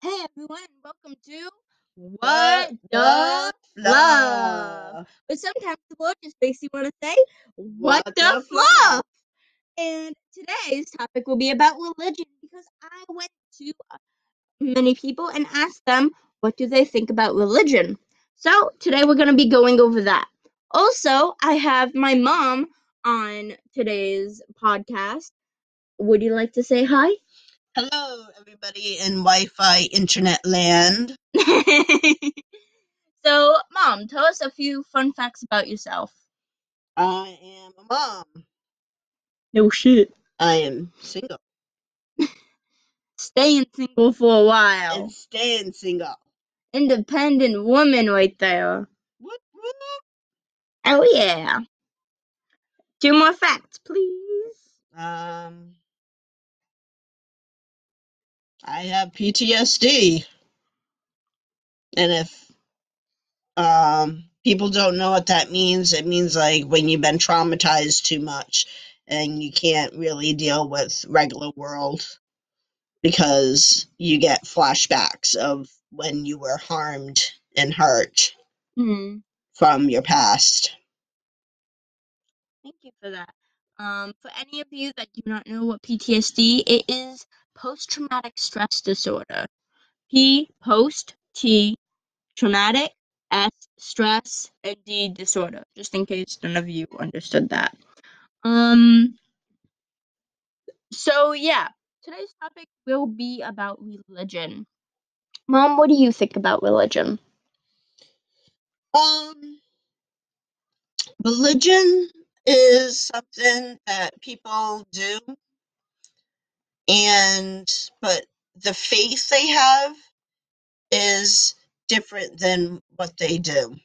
Hey everyone, welcome to What the fluff? But sometimes the world just makes you want to say, What What, the the, fluff? And today's topic will be about religion because I went to uh, many people and asked them what do they think about religion. So today we're going to be going over that. Also, I have my mom on today's podcast. Would you like to say hi? Hello, everybody in Wi-Fi internet land. so, mom, tell us a few fun facts about yourself. I am a mom. No shit. I am single Staying single for a while. and staying single. Independent woman right there. What? what? Oh yeah. Two more facts, please. Um, I have PTSD, and if um people don't know what that means, it means like when you've been traumatized too much and you can't really deal with regular world because you get flashbacks of when you were harmed and hurt Hmm. from your past. Thank you for that. Um, for any of you that do not know what PTSD, it is post-traumatic stress disorder. P post T traumatic S stress and D disorder. Just in case none of you understood that. Um. So yeah, today's topic will be about religion. Mom, what do you think about religion? Um, religion is something that people do, and but the faith they have is different than what they do.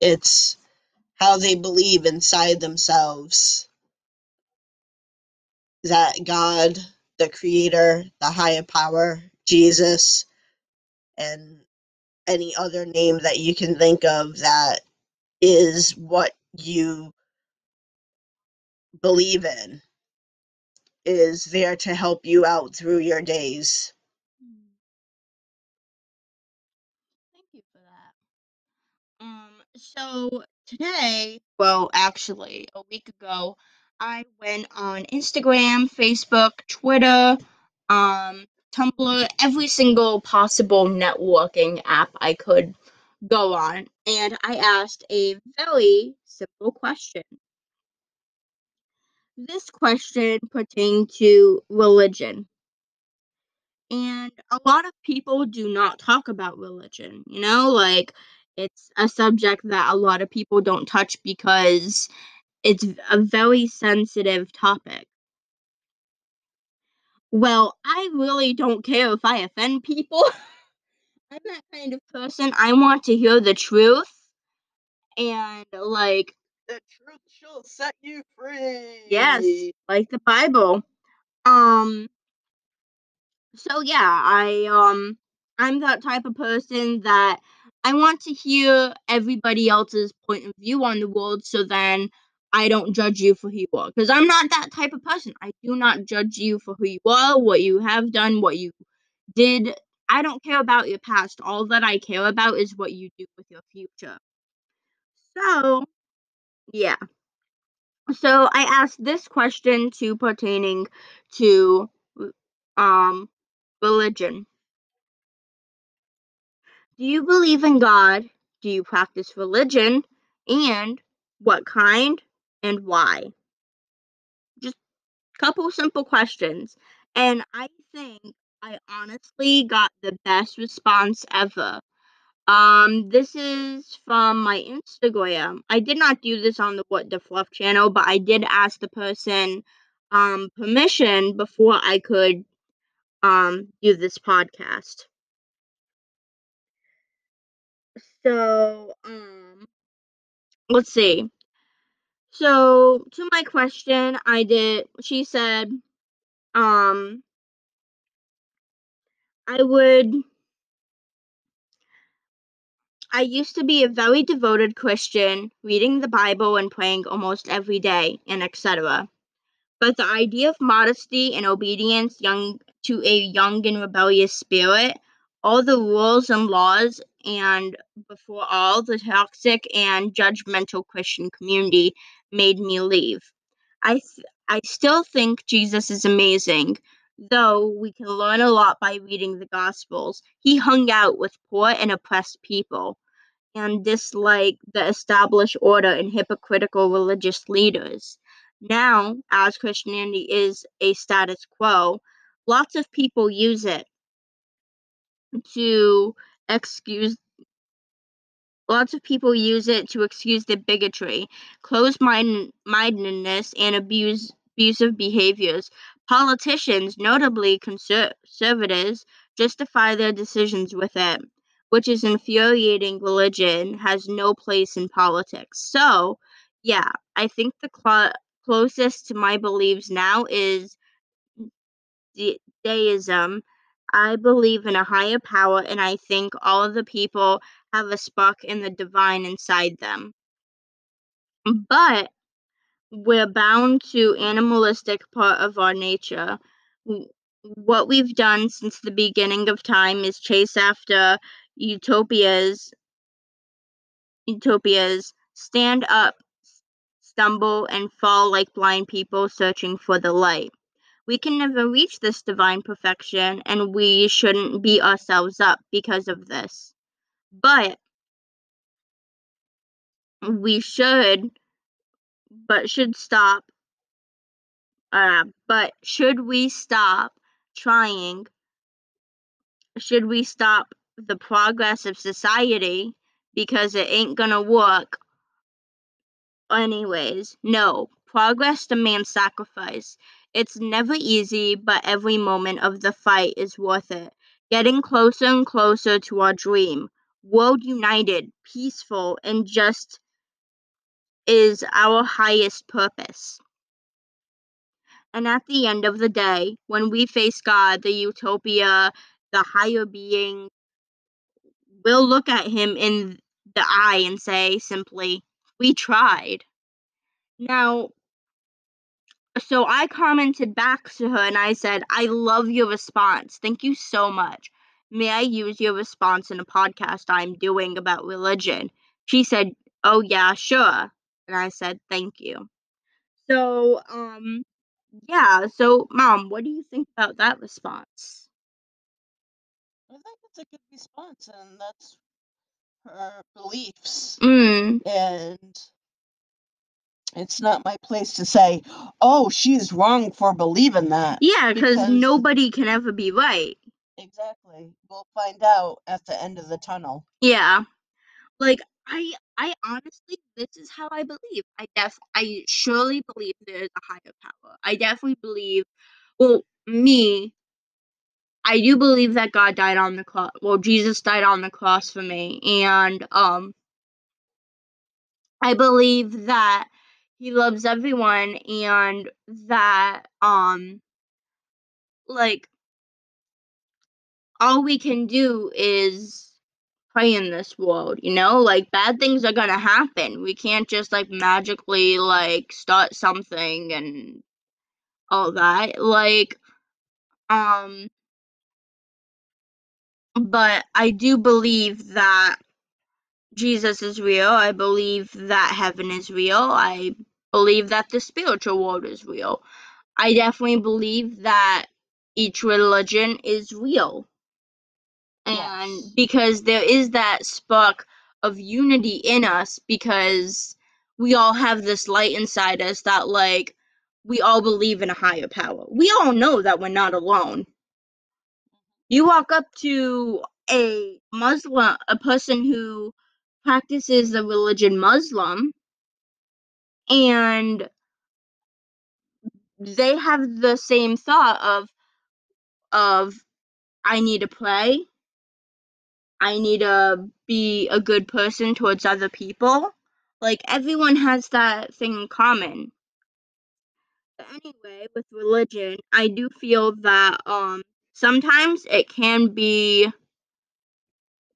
It's how they believe inside themselves that God, the creator, the higher power, Jesus, and any other name that you can think of that is what you believe in is there to help you out through your days. Thank you for that. Um, so today, well, actually, a week ago, I went on Instagram, Facebook, Twitter, um, Tumblr, every single possible networking app I could go on, and I asked a very simple question. This question pertained to religion. And a lot of people do not talk about religion, you know, like it's a subject that a lot of people don't touch because it's a very sensitive topic. Well, I really don't care if I offend people. I'm that kind of person. I want to hear the truth. And, like, The truth shall set you free. yes, like the Bible. Um, so yeah, I um I'm that type of person that I want to hear everybody else's point of view on the world so then I don't judge you for who you are. Because I'm not that type of person. I do not judge you for who you are, what you have done, what you did. I don't care about your past. All that I care about is what you do with your future. So, yeah. So I asked this question to pertaining to um religion. Do you believe in God? Do you practice religion? And what kind and why? Just a couple simple questions. And I think I honestly got the best response ever. Um, this is from my Instagram. I did not do this on the What the Fluff channel, but I did ask the person um permission before I could um do this podcast. So, um let's see. So to my question, I did she said um I would I used to be a very devoted Christian, reading the Bible and praying almost every day and etc. But the idea of modesty and obedience young to a young and rebellious spirit. All the rules and laws, and before all, the toxic and judgmental Christian community made me leave. I, th- I still think Jesus is amazing, though we can learn a lot by reading the Gospels. He hung out with poor and oppressed people and disliked the established order and hypocritical religious leaders. Now, as Christianity is a status quo, lots of people use it to excuse lots of people use it to excuse their bigotry, closed-mindedness, and abuse, abusive behaviors. Politicians, notably conservatives, justify their decisions with it, which is infuriating. Religion has no place in politics. So, yeah, I think the cl- closest to my beliefs now is de- deism. I believe in a higher power, and I think all of the people have a spark in the divine inside them. But we're bound to animalistic part of our nature. What we've done since the beginning of time is chase after utopias, utopias, stand up, stumble, and fall like blind people searching for the light. We can never reach this divine perfection, and we shouldn't beat ourselves up because of this. But we should, but should stop. Uh, but should we stop trying? Should we stop the progress of society because it ain't gonna work anyways? No, progress demands sacrifice. It's never easy, but every moment of the fight is worth it. Getting closer and closer to our dream. World united, peaceful, and just is our highest purpose. And at the end of the day, when we face God, the utopia, the higher being, we'll look at him in the eye and say simply, We tried. Now, so I commented back to her and I said, I love your response. Thank you so much. May I use your response in a podcast I'm doing about religion? She said, Oh, yeah, sure. And I said, Thank you. So, um, yeah, so mom, what do you think about that response? I think it's a good response, and that's her beliefs. Mm. And it's not my place to say, oh, she's wrong for believing that. Yeah, because Because- nobody can ever be right. Exactly. We'll find out at the end of the tunnel. Yeah. Like I I honestly this is how I believe. I def I surely believe there is a higher power. I definitely believe well me I do believe that God died on the cross. Well, Jesus died on the cross for me and um I believe that he loves everyone and that um like all we can do is pray in this world, you know? Like bad things are gonna happen. We can't just like magically like start something and all that. Like um but I do believe that Jesus is real. I believe that heaven is real. I believe that the spiritual world is real. I definitely believe that each religion is real. And Yes. because there is that spark of unity in us because we all have this light inside us that like we all believe in a higher power. We all know that we're not alone. You walk up to a Muslim, a person who practices the religion Muslim, and they have the same thought of of I need to pray. I need to be a good person towards other people. Like everyone has that thing in common. But anyway, with religion, I do feel that um sometimes it can be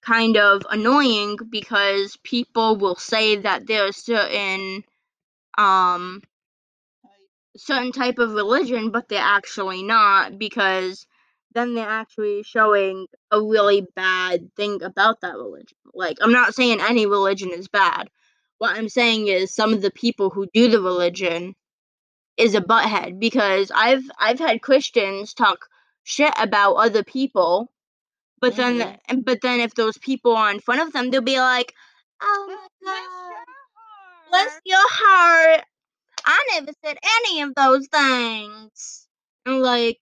kind of annoying because people will say that there's certain um certain type of religion but they're actually not because then they're actually showing a really bad thing about that religion. Like, I'm not saying any religion is bad. What I'm saying is some of the people who do the religion is a butthead because I've I've had Christians talk shit about other people, but then but then if those people are in front of them, they'll be like, "Oh my god, bless your heart. I never said any of those things." And like,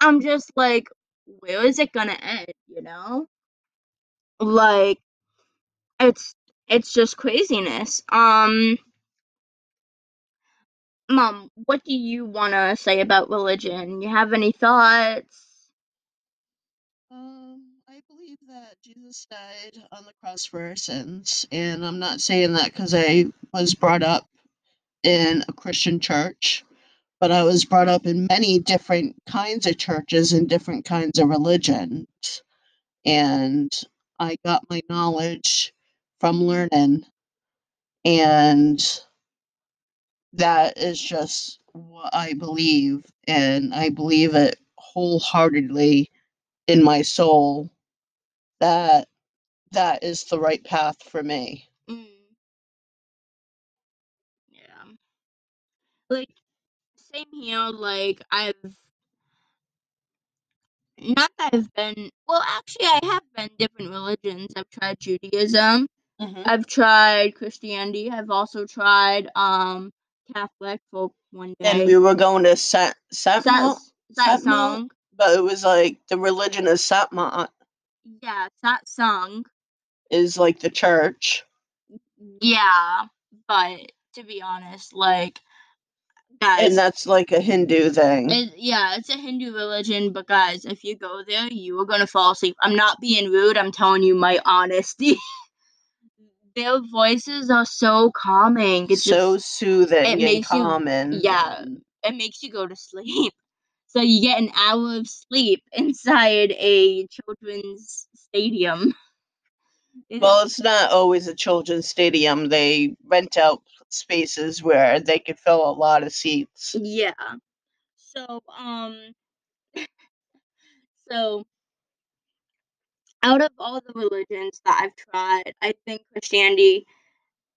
I'm just like, where is it gonna end? You know, like, it's it's just craziness. Um. Mom, what do you want to say about religion? You have any thoughts? Um, I believe that Jesus died on the cross for our sins, and I'm not saying that because I was brought up in a Christian church, but I was brought up in many different kinds of churches and different kinds of religions, and I got my knowledge from learning, and that is just what I believe, and I believe it wholeheartedly in my soul that that is the right path for me. Mm. Yeah. Like, same here. Like, I've not that I've been. Well, actually, I have been different religions. I've tried Judaism. Mhm. I've tried Christianity. I've also tried um Catholic for one day. And we were going to Sat that Satmont, song. but it was like the religion of Satmont Yeah, that song. is like the church. Yeah, but to be honest, like, And that's like a Hindu thing. It, yeah, it's a Hindu religion, but guys, if you go there, you are gonna fall asleep. I'm not being rude. I'm telling you my honesty. Their voices are so calming. It's so just soothing it and makes you- calm and yeah. it makes you go to sleep. So you get an hour of sleep inside a children's stadium. It- well, it's not always a children's stadium. They rent out spaces where they could fill a lot of seats. yeah. So um. so out of all the religions that I've tried, I think Christianity,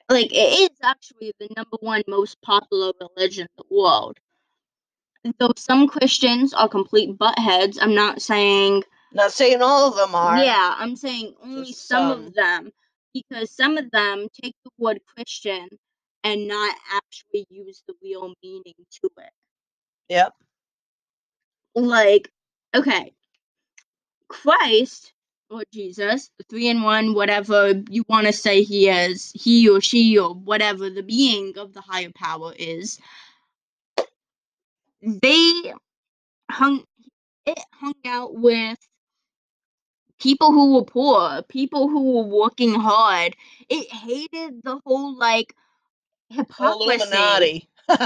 like, it is actually the number one most popular religion in the world. Though some Christians are complete buttheads, I'm not saying, Not saying all of them are. yeah, I'm saying only some some. of them, because some of them take the word Christian and not actually use the real meaning to it. Yep. Like, okay, Christ or Jesus, the three in one, whatever you want to say he is, he or she or whatever the being of the higher power is, they hung it hung out with people who were poor, people who were working hard. It hated the whole like hypocrisy. Illuminati.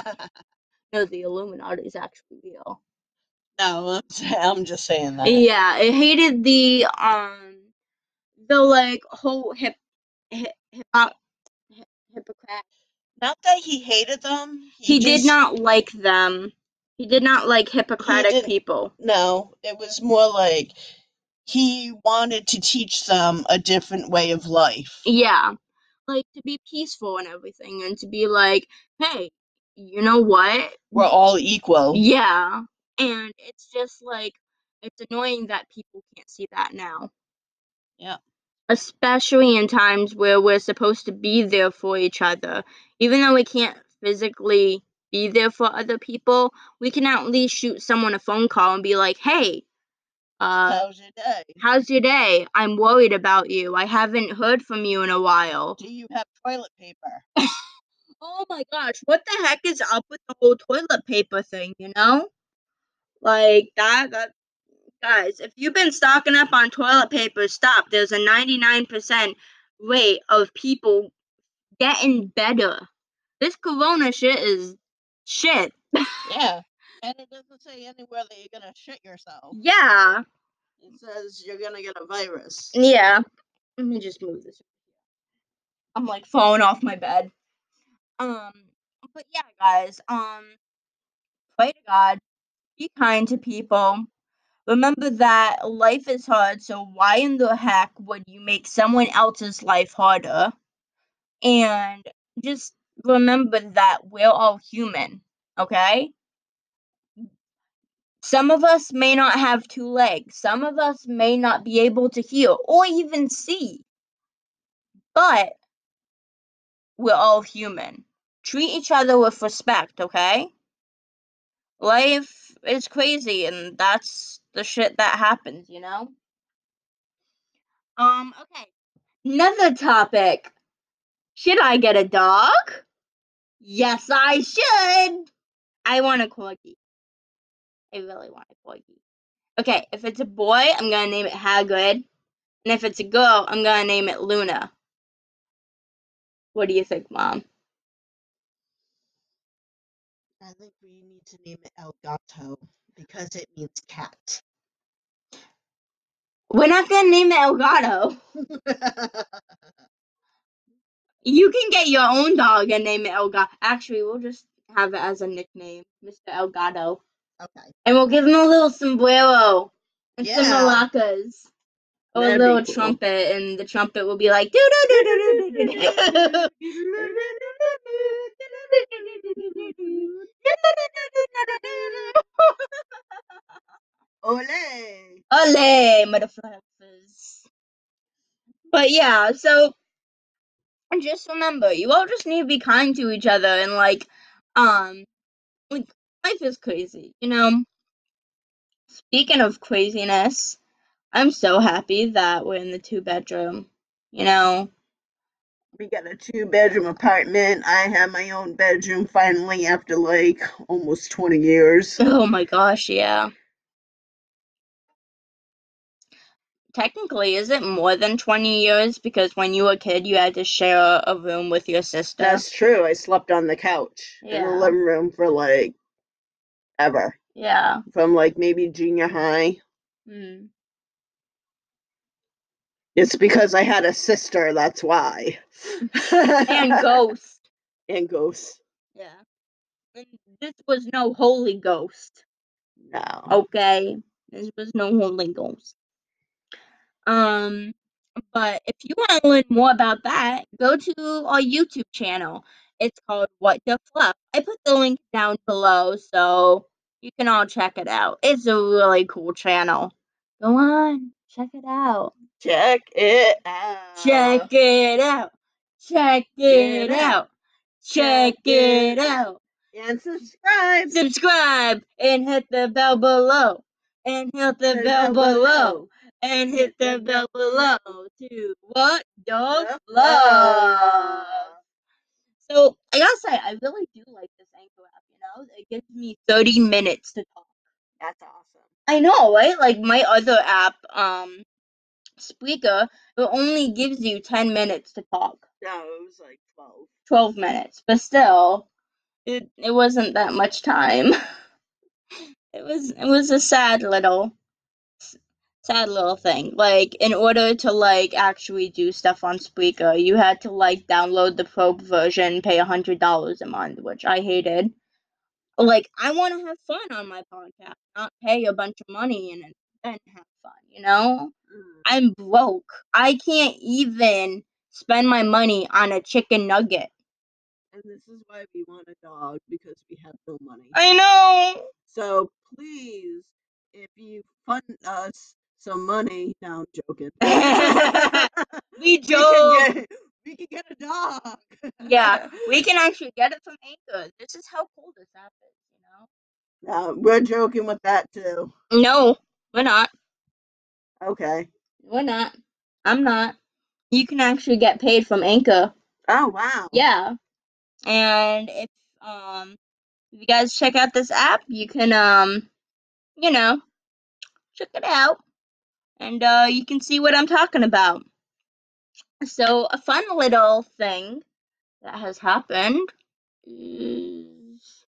No, the Illuminati is actually real. no, I'm just saying that. Yeah, it hated the um the like whole hip hip hip hypocrite. Not that he hated them. He, did just- not like them. He did not like Hippocratic people. No, it was more like he wanted to teach them a different way of life. Yeah. Like to be peaceful and everything and to be like, hey, you know what? We're all equal. Yeah. And it's just like it's annoying that people can't see that now. Yeah. Especially in times where we're supposed to be there for each other. Even though we can't physically be there for other people, we can at least shoot someone a phone call and be like, hey, uh, How's your day? how's your day? I'm worried about you. I haven't heard from you in a while. Do you have toilet paper? Oh my gosh, what the heck is up with the whole toilet paper thing, you know? Like that that guys, if you've been stocking up on toilet paper, stop. There's a 99% rate of people getting better. This corona shit is shit. Yeah. And it doesn't say anywhere that you're gonna shit yourself. Yeah. It says you're gonna get a virus. Yeah. Let me just move this. I'm like falling off my bed. Um, but yeah, guys. Um, pray to God. Be kind to people. remember that life is hard, so why in the heck would you make someone else's life harder? And just remember that we're all human, okay? Some of us may not have two legs. Some of us may not be able to hear or even see. But we're all human. Treat each other with respect, okay? Life is crazy and that's the shit that happens, you know? Um, okay. Another topic. Should I get a dog? Yes, I should. I want a corgi. I really want a boy. Okay, if it's a boy, I'm gonna name it Hagrid. And if it's a girl, I'm gonna name it Luna. What do you think, Mom? I think we need to name it El Gato because it means cat. We're not gonna name it Elgato. You can get your own dog and name it Elgato. Actually, we'll just have it as a nickname, Mr. Elgato. Okay. And we'll give him a little sombrero and some Yeah. maracas. Or a That'd little cool. trumpet, and the trumpet will be like doo doo doo doo doo doo doo Ole! Ole, motherfuckers. But yeah, so and just remember, you all just need to be kind to each other and like, um, life is crazy, you know. Speaking of craziness, I'm so happy that we're in the two bedroom. You know, We got a two bedroom apartment. I have my own bedroom finally after like almost 20 years. oh my gosh, yeah. Technically, is it more than 20 years? Because when you were a kid, you had to share a room with your sister. That's true. I slept on the couch in the living room for like ever. Yeah. From like maybe junior high. Mm. It's because I had a sister, that's why. And Ghost. And ghosts. Yeah. And this was no holy ghost. No. Okay. This was no holy ghost. Um, but if you want to learn more about that, go to our YouTube channel. It's called What the Fluff. I put the link down below so you can all check it out. It's a really cool channel. Go on, check it out. Check it out. Check it out. Check it out. Check it out. And subscribe. Subscribe and hit the bell below. And hit the The bell bell below. And hit the bell below to what dog The love. So I gotta say, I really do like this Anchor app. You know, it gives me thirty minutes to talk. That's awesome. I know, right? Like my other app, um, Spreaker, it only gives you ten minutes to talk. No, it was like 12. 12 minutes, but still, it it wasn't that much time. it was it was a sad little sad little thing. Like in order to like actually do stuff on Spreaker, you had to like download the pro version, pay a hundred dollars a month, which I hated. Like I want to have fun on my podcast, not pay a bunch of money and then have fun. You know, Mm. I'm broke. I can't even spend my money on a chicken nugget. And this is why we want a dog because we have no money. I know. So please, if you fund us some money, no, I'm joking. We we joke. can get we can get a dog. Yeah, we can actually get it from Anchor. This is how cool this app is, you know? No, we're joking with that too. No, we're not. Okay. We're not. I'm not. You can actually get paid from Anchor. Oh wow. Yeah. And if um if you guys check out this app, you can um you know check it out. And uh you can see what I'm talking about. So a fun little thing that has happened is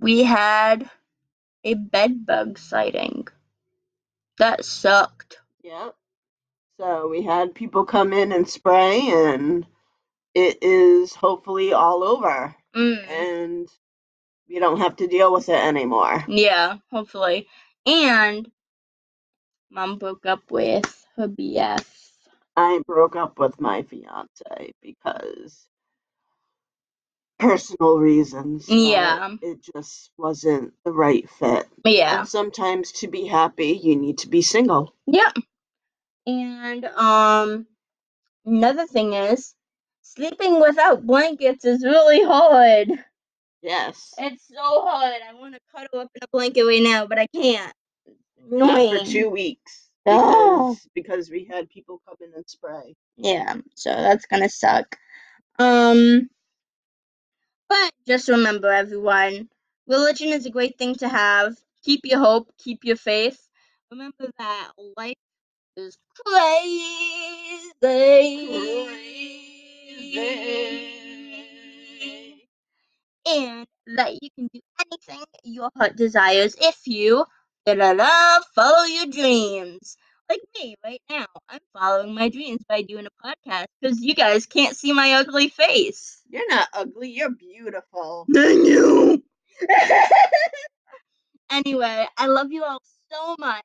we had a bed bug sighting. That sucked. Yep. So we had people come in and spray, and it is hopefully all over, Mm. and we don't have to deal with it anymore. Yeah, hopefully. And mom broke up with her BF. I broke up with my fiance because personal reasons. Yeah. It just wasn't the right fit. Yeah. And sometimes to be happy, you need to be single. Yeah. And um another thing is sleeping without blankets is really hard. Yes. It's so hard. I want to cuddle up in a blanket right now, but I can't. Annoying. for two weeks. Oh. Because, because we had people come in and spray. Yeah, so that's gonna suck. Um, but just remember, everyone, religion is a great thing to have. Keep your hope, keep your faith. Remember that life is crazy. And that you can do anything your heart desires if you da da da follow your dreams. Like me right now, I'm following my dreams by doing a podcast because you guys can't see my ugly face. You're not ugly, you're beautiful. Thank you. anyway, I love you all so much,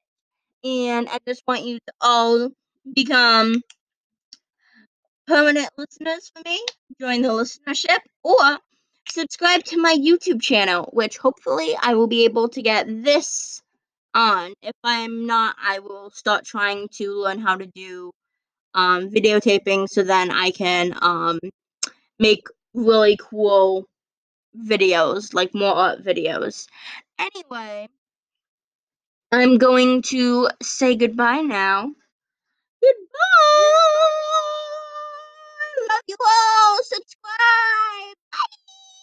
and I just want you to all become permanent listeners for me, join the listenership, or subscribe to my YouTube channel, which hopefully I will be able to get this on. If I'm not, I will start trying to learn how to do um, videotaping so then I can um, make really cool videos, like more art videos. Anyway, I'm going to say goodbye now. Goodbye. Love you all. Subscribe.